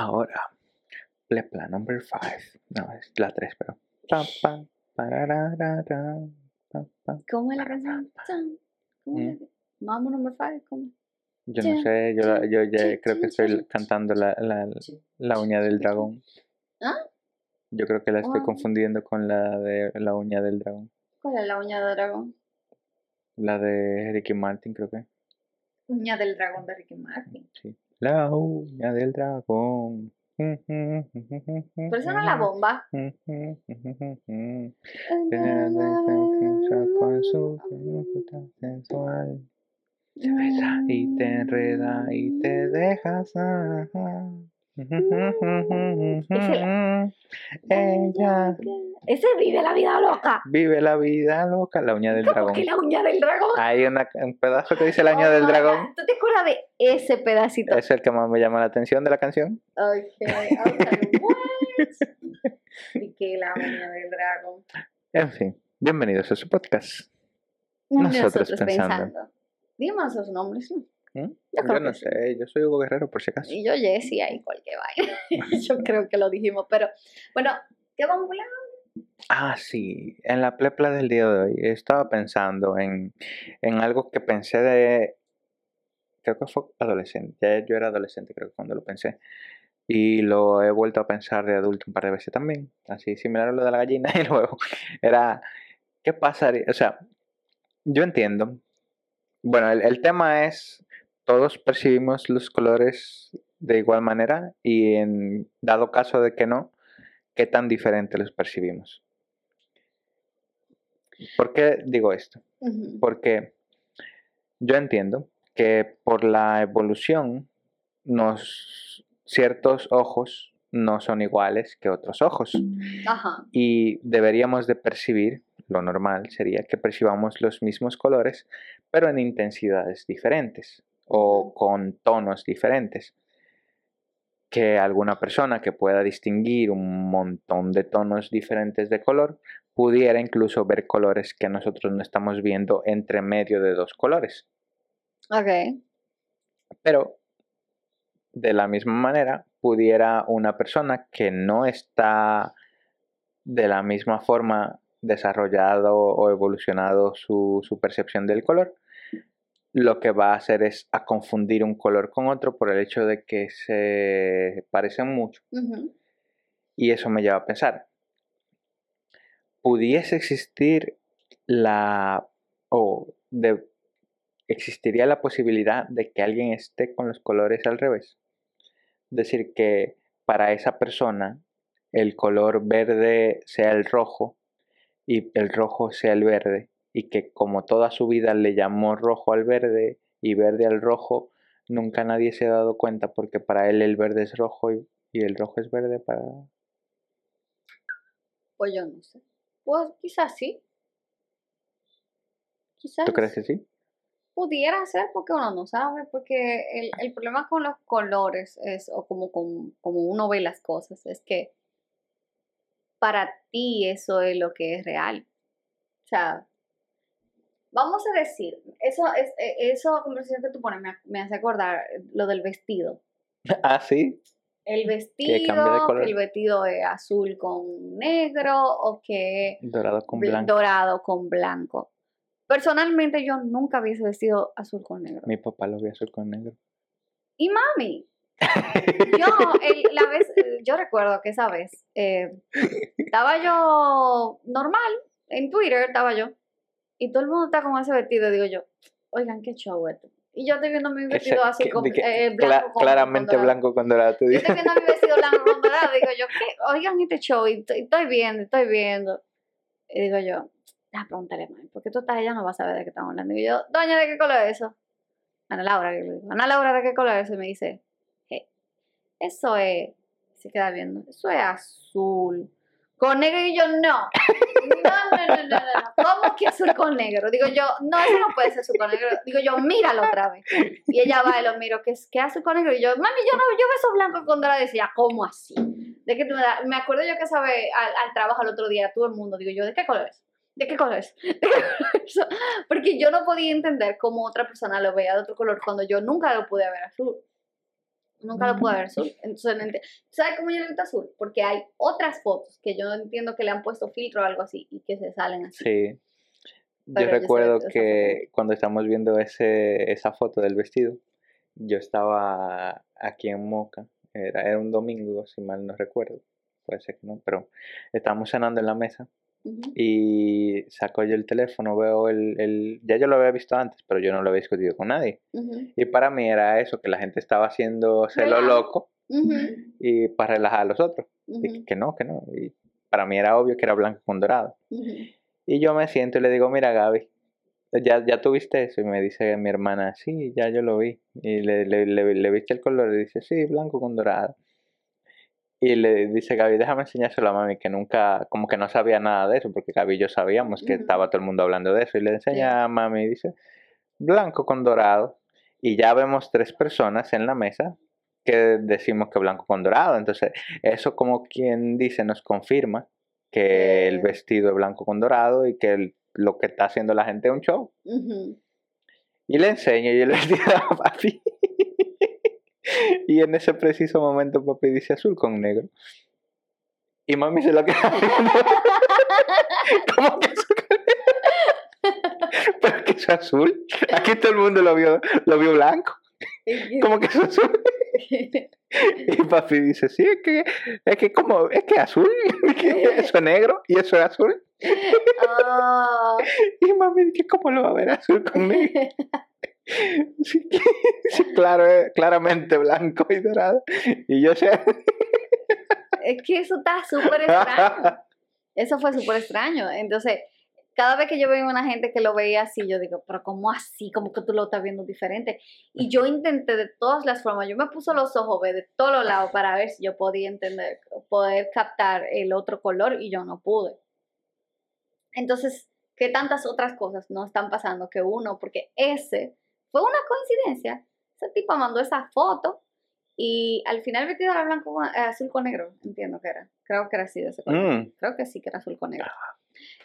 Ahora, Plepla number 5. No, es la 3, pero. ¿Cómo es la canción? ¿Cómo Mm. es? Mambo number five, ¿cómo? Yo no sé, yo, yo ya creo que estoy cantando la, la, la uña del dragón. ¿Ah? Yo creo que la estoy confundiendo con la de la uña del dragón. ¿Cuál es la uña del dragón? La de Ricky Martin, creo que. Uña del dragón de Ricky Martin. Sí. La uña del dragón. Pero eso no es la bomba. Con su sensual. Te besa y te enreda y te dejas. Ella Ese vive la vida loca. vive la vida loca. La uña del ¿Cómo dragón. que la uña del dragón? Hay una- un pedazo que dice la uña Oh del dragón. ¿Tú te acuerdas de ese pedacito? Es el que más me llama la atención de la canción. Ok, ok, what? Y que la uña del dragón. En fin, bienvenidos a su podcast. Nosotros pensando. Dimos esos nombres, ¿no? ¿Mm? Yo no sí. sé, yo soy Hugo Guerrero por si acaso. Y yo Jessie ahí, cualquier vaina. yo creo que lo dijimos, pero bueno, ¿qué vamos a hablar? Ah, sí, en la plepla del día de hoy estaba pensando en, en algo que pensé de, creo que fue adolescente, ya yo era adolescente creo que cuando lo pensé, y lo he vuelto a pensar de adulto un par de veces también, así similar a lo de la gallina y luego era, ¿qué pasaría? O sea, yo entiendo, bueno, el, el tema es, todos percibimos los colores de igual manera y en dado caso de que no, ¿qué tan diferente los percibimos? ¿Por qué digo esto? Porque yo entiendo que por la evolución nos, ciertos ojos no son iguales que otros ojos Ajá. y deberíamos de percibir, lo normal sería que percibamos los mismos colores, pero en intensidades diferentes o con tonos diferentes. Que alguna persona que pueda distinguir un montón de tonos diferentes de color pudiera incluso ver colores que nosotros no estamos viendo entre medio de dos colores. Ok. Pero de la misma manera, pudiera una persona que no está de la misma forma desarrollado o evolucionado su, su percepción del color, lo que va a hacer es a confundir un color con otro por el hecho de que se parecen mucho. Y eso me lleva a pensar, ¿pudiese existir la... o de, existiría la posibilidad de que alguien esté con los colores al revés? Es decir, que para esa persona el color verde sea el rojo y el rojo sea el verde y que como toda su vida le llamó rojo al verde y verde al rojo, nunca nadie se ha dado cuenta porque para él el verde es rojo y, y el rojo es verde para... Pues yo no sé. Pues quizás sí. Quizás ¿Tú crees que sí? pudiera ser porque uno no sabe, porque el, el problema con los colores es, o como, con- como uno ve las cosas, es que para ti eso es lo que es real. O sea, vamos a decir, eso es eh, eso conversación que tú pones me, me hace acordar lo del vestido. ah, sí. El vestido, que el vestido es azul con negro o que Dorado con bl- blanco. dorado con blanco. Personalmente yo nunca hubiese vestido azul con negro. Mi papá lo vio azul con negro. Y mami, yo el- la vez, yo recuerdo que esa vez eh, estaba yo normal en Twitter, estaba yo, y todo el mundo está con ese vestido, digo yo, oigan, qué show esto. Y yo estoy viendo mi vestido azul con, eh, cla- blanco con- claramente con blanco con dorado. Yo estoy viendo mi vestido blanco con dorado, digo yo, ¿qué? Oigan este show, y estoy, viendo, estoy viendo. Y digo yo, ah, pregúntale, mami, porque tú estás, ella no va a saber de qué estamos hablando. Y yo, doña, ¿de qué color es eso? Ana Laura, que le digo, Ana Laura, ¿de qué color es eso? Y me dice, "Eh, eso es, se queda viendo, eso es azul. Con negro y yo, no. No, no, no, no, ¿Cómo que azul con negro? Digo yo, no, eso no puede ser azul con negro. Digo yo, míralo otra vez. Y ella va y lo miro, ¿qué qué azul con negro? Y yo, mami, yo no, yo beso blanco con dorado. Decía, ¿cómo así? ¿De tú me, acuerdo yo que sabe al, al trabajo el otro día, todo el mundo, digo yo, ¿de qué color es? ¿De qué color es? ¿De qué color es? Porque yo no podía entender cómo otra persona lo veía de otro color cuando yo nunca lo pude ver azul. Nunca lo pude ver azul. Entonces, ¿sabes cómo yo he visto azul? Porque hay otras fotos que yo entiendo que le han puesto filtro o algo así y que se salen así. Sí. Yo Pero yo sé recuerdo que cuando estábamos viendo ese, esa foto del vestido, yo estaba aquí en Moca, era, era un domingo, si mal no recuerdo, puede ser que no, pero estábamos cenando en la mesa Y saco yo el teléfono, veo el, el, ya yo lo había visto antes, pero yo no lo había discutido con nadie. Y para mí era eso, que la gente estaba haciéndose lo Relajo. loco y para relajar a los otros. Y que no, que no. Y para mí era obvio que era blanco con dorado. Y yo me siento y le digo, mira Gaby, ya, ya tuviste eso. Y me dice mi hermana, sí, ya yo lo vi. Y le, le, le, le viste el color y dice, sí, blanco con dorado. Y le dice Gaby, déjame enseñárselo a mami, que nunca, como que no sabía nada de eso, porque Gaby y yo sabíamos que estaba todo el mundo hablando de eso. Y le enseña Sí. a mami y dice, blanco con dorado. Y ya vemos tres personas en la mesa que decimos que blanco con dorado. Entonces, eso como quien dice nos confirma que el vestido es blanco con dorado y que el- lo que está haciendo la gente es un show. Y le enseño y el vestido a papi. Y en ese preciso momento papi dice azul con negro. Y mami se lo queda viendo. ¿Cómo que azul con negro? Pero que es azul. Aquí todo el mundo lo vio, lo vio blanco. ¿Cómo que es azul? Y papi dice, sí, es que, es que como, es que azul, eso es negro y eso es azul. Ah. Y mami dice, ¿cómo lo va a ver azul con negro? Sí, claro, eh, claramente blanco y dorado. Y yo sé, Es que eso está súper extraño. Eso fue súper extraño. Entonces, cada vez que yo veía una gente que lo veía así, yo digo, pero ¿cómo así? Como que tú lo estás viendo diferente. Y yo intenté de todas las formas, yo me puse los ojos de todos los lados para ver si yo podía entender, poder captar el otro color y yo no pude. Entonces, ¿qué tantas otras cosas no están pasando que uno? Porque ese fue una coincidencia. Ese tipo mandó esa foto y al final vestido era blanco, azul con negro, entiendo que era. Creo que era así de ese color. Mm, Creo que sí que era azul con negro.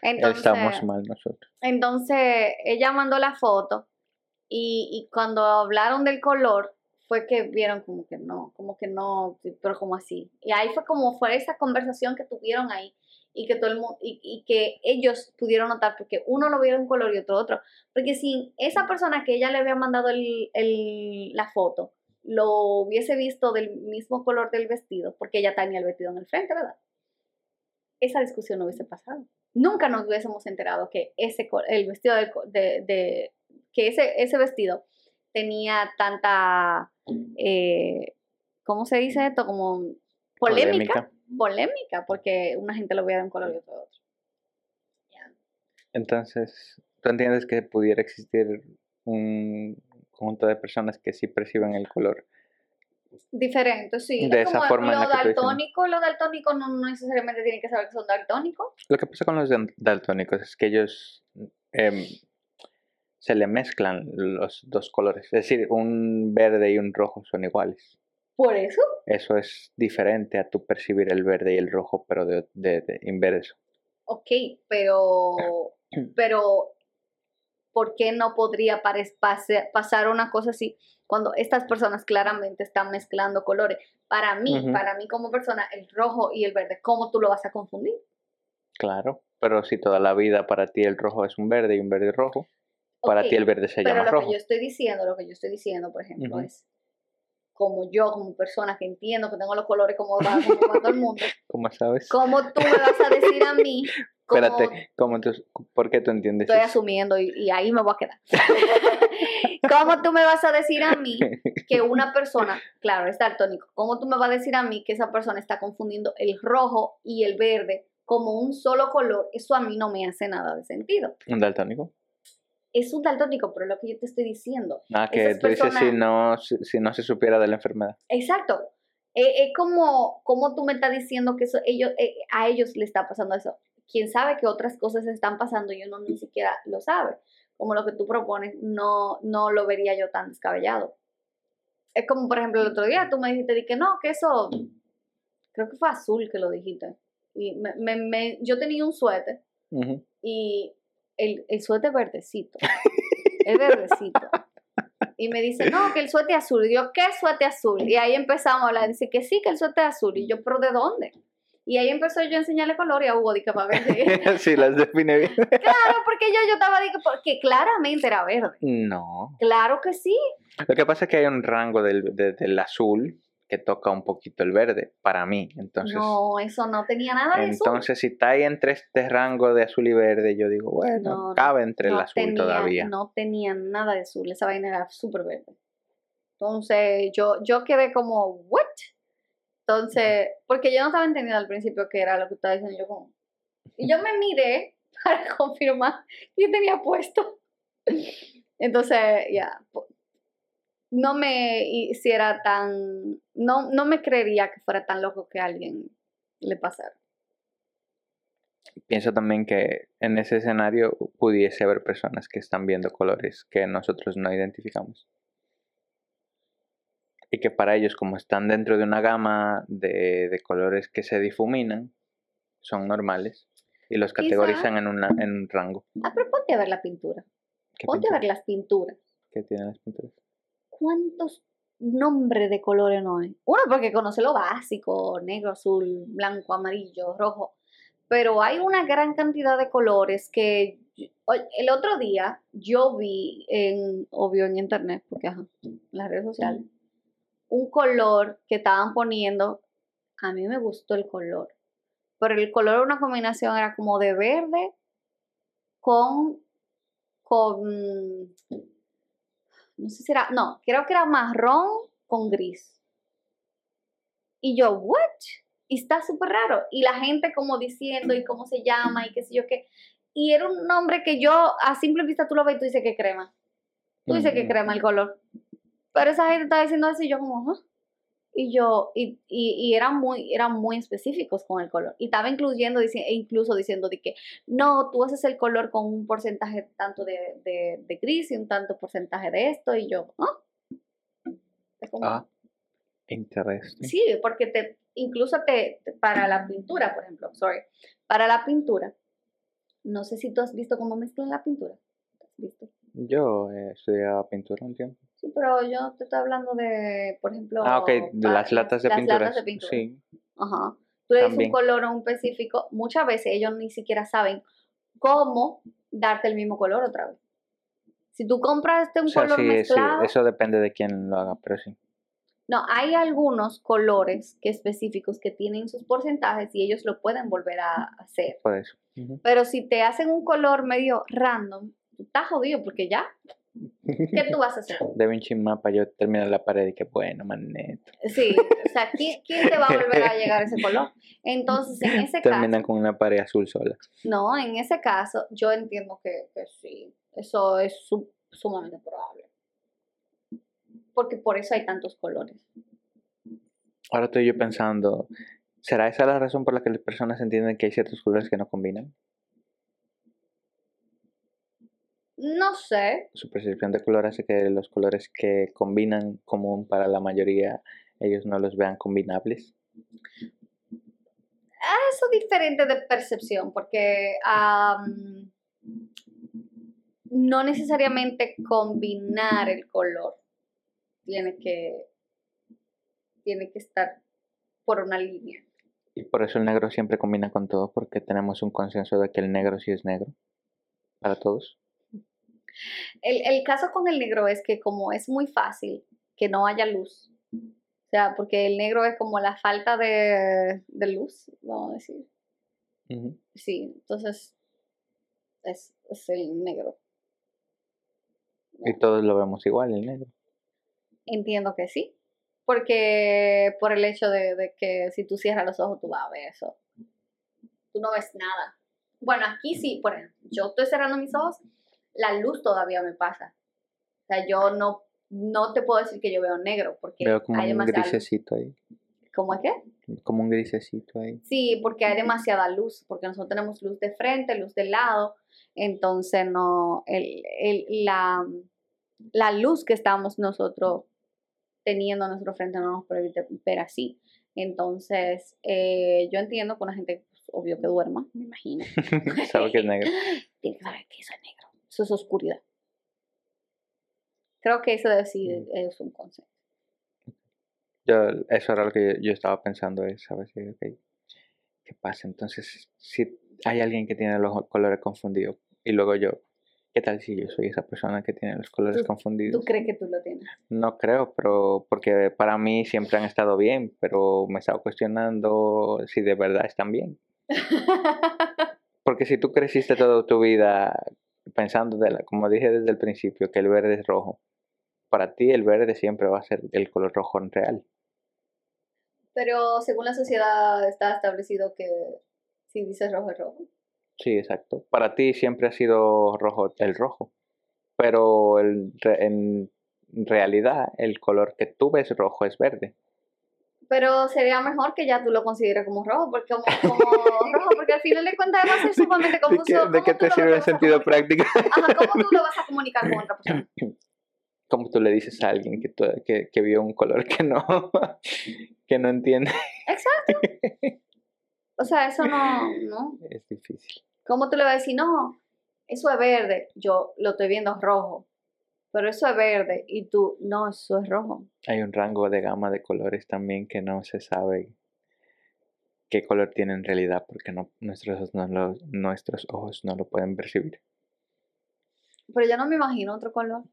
Entonces, estamos mal nosotros. entonces ella mandó la foto y, y cuando hablaron del color fue que vieron como que no, como que no, pero como así. Y ahí fue como fue esa conversación que tuvieron ahí y que todo el mundo, y, que ellos pudieron notar porque uno lo vio de un color y otro otro. Porque si esa persona que ella le había mandado el, la foto lo hubiese visto del mismo color del vestido, porque ella tenía el vestido en el frente, ¿verdad? Esa discusión no hubiese pasado nunca nos hubiésemos enterado que ese el vestido co- de, de- que ese, ese vestido tenía tanta eh, ¿cómo se dice esto? como polémica, porque una gente lo veía de un color y otro de otro. Entonces, ¿tú entiendes que pudiera existir un conjunto de personas que sí perciben el color? Diferente, sí. De Es esa como forma en que dices. daltónicos, los daltónicos no, no necesariamente tienen que saber que son daltónicos. Lo que pasa con los dal- daltónicos es que ellos em, se le mezclan los dos colores. Es decir, un verde y un rojo son iguales. Por eso. Eso es diferente a tu percibir el verde y el rojo, pero de, de- de inverso. Ok, pero, pero, ¿por qué no podría pasar una cosa así cuando estas personas claramente están mezclando colores? Para mí, para mí como persona, el rojo y el verde, ¿cómo tú lo vas a confundir? Claro. Pero si toda la vida para ti el rojo es un verde y un verde rojo, para ti el verde se pero llama lo rojo. que yo estoy diciendo, lo que yo estoy diciendo, por ejemplo, es como yo, como persona que entiendo que tengo los colores como como todo el mundo, ¿Cómo sabes? ¿cómo tú me vas a decir a mí? cómo- Espérate, ¿cómo tú, ¿por qué tú entiendes Estoy eso? asumiendo y, y ahí me voy a quedar. ¿Cómo tú me vas a decir a mí que una persona, claro, es daltónico, cómo tú me vas a decir a mí que esa persona está confundiendo el rojo y el verde como un solo color? Eso a mí no me hace nada de sentido. ¿Un daltónico? Es un daltónico, pero es lo que yo te estoy diciendo. Ah, que tú dices si personas- no, si, si no se supiera de la enfermedad. Exacto. Eh, Es como, como tú me estás diciendo que eso, ellos, eh, a ellos le está pasando eso. Quién sabe que otras cosas están pasando y uno ni siquiera lo sabe. Como lo que tú propones, no, no lo vería yo tan descabellado. Es como, por ejemplo, el otro día tú me dijiste di que no, que eso, creo que fue azul que lo dijiste. Y me, me- me- yo tenía un suéter Ujú. y el, el suéter verdecito. Es verdecito. Y me dice, no, que el suéter azul. Y yo, ¿qué suéter azul? Y ahí empezamos a hablar. Dice que sí, que el suéter azul. Y yo, ¿pero de dónde? Y ahí empezó yo a enseñarle color y a Hugo, dije, para ver. sí, las define bien. claro, porque yo, yo estaba, dije, porque claramente era verde. No. Claro que sí. Lo que pasa es que hay un rango del, de- del azul que toca un poquito el verde, para mí. Entonces, no, eso no tenía nada de azul. entonces si está ahí entre este rango de azul y verde, yo digo, bueno, No, cabe entre el azul tenía, todavía. No tenía nada de azul, esa vaina era súper verde. Entonces yo, yo quedé como, ¿what? Entonces, porque yo no estaba entendiendo al principio qué era lo que estaba diciendo yo como... Y yo me miré para confirmar que tenía puesto. Entonces, ya, po- no me hiciera tan... No, no me creería que fuera tan loco que a alguien le pasara. Pienso también que en ese escenario pudiese haber personas que están viendo colores que nosotros no identificamos. Y que para ellos, como están dentro de una gama de, de colores que se difuminan, son normales y los Quizá- categorizan en, una, en un rango. Ah, pero ponte a ver la pintura. ¿Qué, Ponte a ver las pinturas. qué tienen las pinturas? ¿Cuántos nombres de colores no hay? Uno porque conoce lo básico, negro, azul, blanco, amarillo, rojo. Pero hay una gran cantidad de colores que el otro día yo vi en, obvio en internet, porque ajá, las redes sociales, un color que estaban poniendo. A mí me gustó el color. Pero el color una combinación era como de verde con con no sé si era, no, creo que era marrón con gris. Y yo, ¿what? Y está súper raro. Y la gente como diciendo y cómo se llama y qué sé yo qué. Y era un nombre que yo a simple vista tú lo ves y tú dices que crema. Tú dices que crema el color. Pero esa gente estaba diciendo eso y yo como, "Ah". Y yo, y, y, y eran muy, eran muy específicos con el color. Y estaba incluyendo, dici- e incluso diciendo de que, no, tú haces el color con un porcentaje tanto de, de, de gris y un tanto porcentaje de esto. Y yo, ¿ah? Es como- Ah, interesante. Sí, porque te, incluso te, para la pintura, por ejemplo, sorry, para la pintura, no sé si tú has visto cómo mezclan la pintura. ¿Has visto? Yo he estudiado pintura un tiempo. Sí, pero yo te estoy hablando de, por ejemplo, Ah, ok, de las latas de las pintura. latas de pintura. Sí, Ajá. Tú le das un color a un específico, muchas veces ellos ni siquiera saben cómo darte el mismo color otra vez. Si tú compras este un o sea, color sí, sí, mezclado, eso depende de quién lo haga, pero sí. no, hay algunos colores que específicos que tienen sus porcentajes y ellos lo pueden volver a hacer. Por eso. Pero si te hacen un color medio random, estás jodido porque ya, ¿qué tú vas a hacer? Da Vinci Mapa, yo termino la pared y que bueno, maneto. Sí, o sea, ¿quién, quién te va a volver a llegar ese color? Entonces, en ese caso, Terminan con una pared azul sola. no, en ese caso, yo entiendo que, que sí, eso es su- sumamente probable. Porque por eso hay tantos colores. Ahora estoy yo pensando, ¿será esa la razón por la que las personas entienden que hay ciertos colores que no combinan? No sé, Su percepción de color hace que los colores que combinan común para la mayoría, ellos no los vean combinables. eso es diferente de percepción, porque am, no necesariamente combinar el color tiene que, tiene que estar por una línea. Y por eso el negro siempre combina con todo, porque tenemos un consenso de que el negro sí es negro. Para todos. El, el caso con el negro es que como es muy fácil que no haya luz, o sea, porque el negro es como la falta de, de luz, vamos a decir. Sí, entonces es, es el negro. Y todos lo vemos igual, el negro. Entiendo que sí, porque por el hecho de, de que si tú cierras los ojos tú vas a ver eso. Tú no ves nada. Bueno, aquí sí, por ejemplo, yo estoy cerrando mis ojos, la luz todavía me pasa. O sea, yo no, no te puedo decir que yo veo negro porque Veo como hay un grisecito ahí. ¿Cómo es que? Como un grisecito ahí. Sí, porque hay demasiada luz, porque nosotros tenemos luz de frente, luz de lado, entonces no, el, el- la, la luz que estamos nosotros teniendo a nuestro frente no nos permite ver así. Entonces, eh, yo entiendo que una gente, pues, obvio que duerma, me imagino, Sabe que es negro. tiene que saber que eso es negro, eso es oscuridad. Creo que eso de sí es un concepto. Yo, eso era lo que yo, estaba pensando, es saber si, okay, ¿qué pasa? Entonces, si hay alguien que tiene los colores confundidos y luego yo, ¿qué tal si yo soy esa persona que tiene los colores confundidos? ¿Tú crees que tú lo tienes? No creo, pero porque para mí siempre han estado bien, pero me he estado cuestionando si de verdad están bien. porque si tú creciste toda tu vida pensando, de la, como dije desde el principio, que el verde es rojo, para ti el verde siempre va a ser el color rojo en real. Pero según la sociedad está establecido que si dices rojo es rojo. Sí, exacto. Para ti siempre ha sido rojo el rojo. Pero el, en realidad el color que tú ves rojo es verde. Pero sería mejor que ya tú lo consideres como rojo, porque como, rojo, porque al final de cuentas ser sumamente confuso. ¿De qué, te sirve el sentido práctico? Ajá, ¿cómo tú lo vas a comunicar con otra persona? como tú le dices a alguien que, que, que vio un color que no, que no entiende. Exacto. O sea, eso no, no. Es difícil. ¿Cómo tú le vas a decir, no, eso es verde? Yo lo estoy viendo rojo, pero eso es verde y tú, no, eso es rojo. Hay un rango de gama de colores también que no se sabe qué color tiene en realidad porque no, nuestros, no nuestros ojos no lo pueden percibir. Pero yo no me imagino otro color.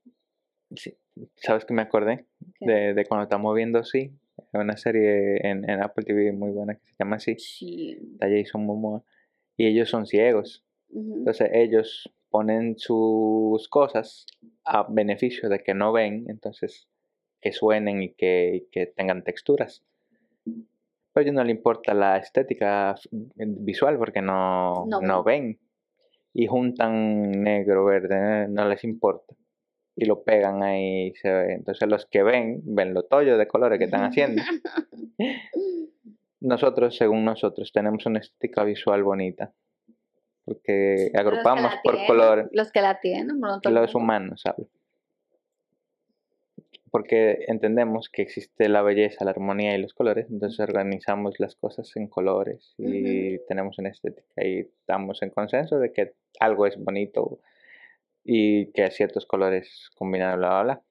Sí. ¿Sabes que me acordé? De, de, cuando estamos viendo Sí, una serie en, en, Apple TV muy buena que se llama así. Sí. Está Jason Momoa. Y ellos son ciegos. Entonces ellos ponen sus cosas a beneficio de que no ven, entonces que suenen y que, que tengan texturas. Pero a ellos no le importa la estética visual porque no, no, no ven. Y juntan negro, verde, no les importa y lo pegan ahí se ve. Entonces los que ven, ven lo tollo de colores que están haciendo. nosotros, según nosotros, tenemos una estética visual bonita. Porque agrupamos por color. Los que la tienen, los humanos, ¿sabes? Porque entendemos que existe la belleza, la armonía y los colores, entonces organizamos las cosas en colores y tenemos una estética y estamos en consenso de que algo es bonito y que ciertos colores combinan bla, bla, bla.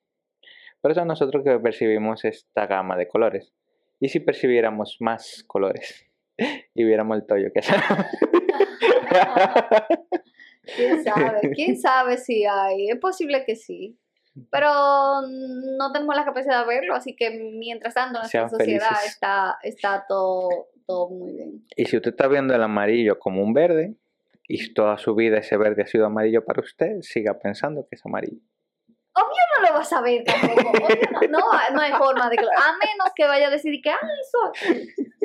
Por eso nosotros que percibimos esta gama de colores. Y si percibiéramos más colores y viéramos el toyo que ¿Quién sabe? ¿Quién sabe si hay? Es posible que sí. Pero no tenemos la capacidad de verlo, así que mientras tanto nuestra sociedad está, está todo, todo muy bien. Y si usted está viendo el amarillo como un verde, y toda su vida ese verde ha sido amarillo para usted, siga pensando que es amarillo. Obvio no lo vas a ver tampoco. no, no, hay forma de que lo, A menos que vaya a decir que, ah, eso.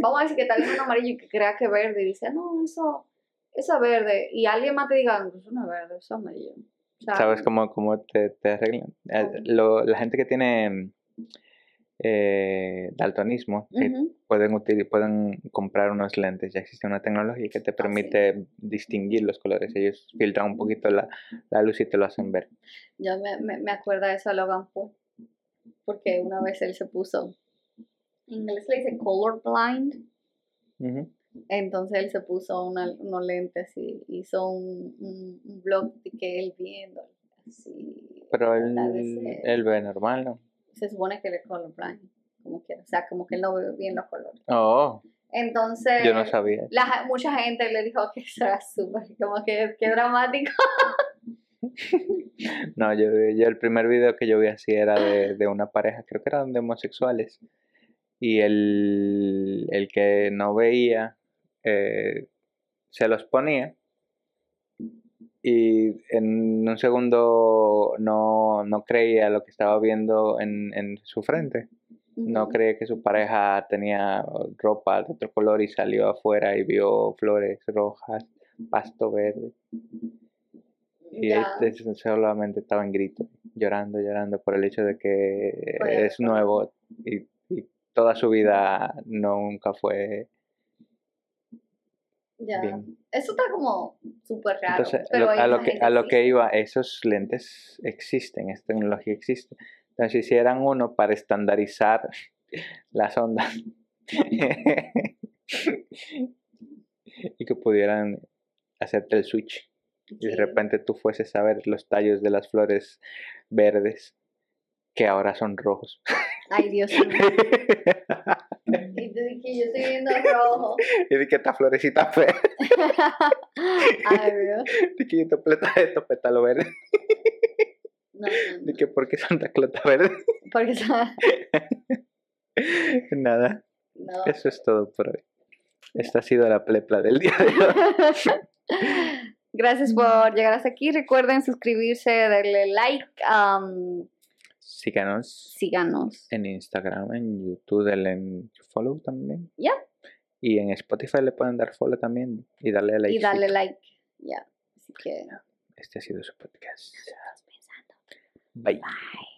Vamos a decir que está viendo un amarillo y que crea que es verde y dice, no, eso, eso es verde. Y alguien más te diga, eso no es verde, eso es amarillo. ¿Sabes cómo, cómo te, te arreglan? Eh, la gente que tiene eh, daltonismo, pueden, pueden comprar unos lentes. Ya existe una tecnología que te ah, permite distinguir los colores. Ellos filtran un poquito la, la, luz y te lo hacen ver. Yo me, me, acuerdo de eso a Logan Paul, porque una vez él se puso, en inglés le dice colorblind. Entonces él se puso unos lentes y hizo un, un, blog de que él viendo así. Pero él, él ve normal, ¿no? se supone que él es colorblind, como quiera. O sea, como que él no ve bien los colores. Oh. Entonces. Yo no sabía. La, mucha gente le dijo que eso era súper, como que, qué dramático. no, yo, yo, el primer video que yo vi así era de, de una pareja, creo que eran de homosexuales. Y el, el que no veía eh, se los ponía y en un segundo no, no creía lo que estaba viendo en, en su frente. No creía que su pareja tenía ropa de otro color y salió afuera y vio flores rojas, pasto verde. Y él solamente estaba en grito, llorando, llorando por el hecho de que es nuevo y, y toda su vida nunca fue ya. Eso está como súper raro. pero a, lo que, a lo que iba, esos lentes existen, esta tecnología existe. Entonces, si hicieran uno para estandarizar las ondas y que pudieran hacerte el switch y de repente tú fueses a ver los tallos de las flores verdes que ahora son rojos. Ay, Dios mío. Y tú dices que yo estoy viendo rojo. y de que esta florecita fea. Ay, Dios. De que esto pleta estos pétalos verdes. No, no, no. que por qué Santa Clota verde. Porque está- Nada, No. eso es todo por hoy. Esta ha sido la plepla del día de hoy. Gracias por llegar hasta aquí. Recuerden suscribirse, darle like, um, Síganos síganos. en Instagram, en YouTube, denle en follow también. Ya. Y en Spotify le pueden dar follow también y darle like. Y darle like. Ya. Así que. Este ha sido su podcast. pensando. Bye. Bye.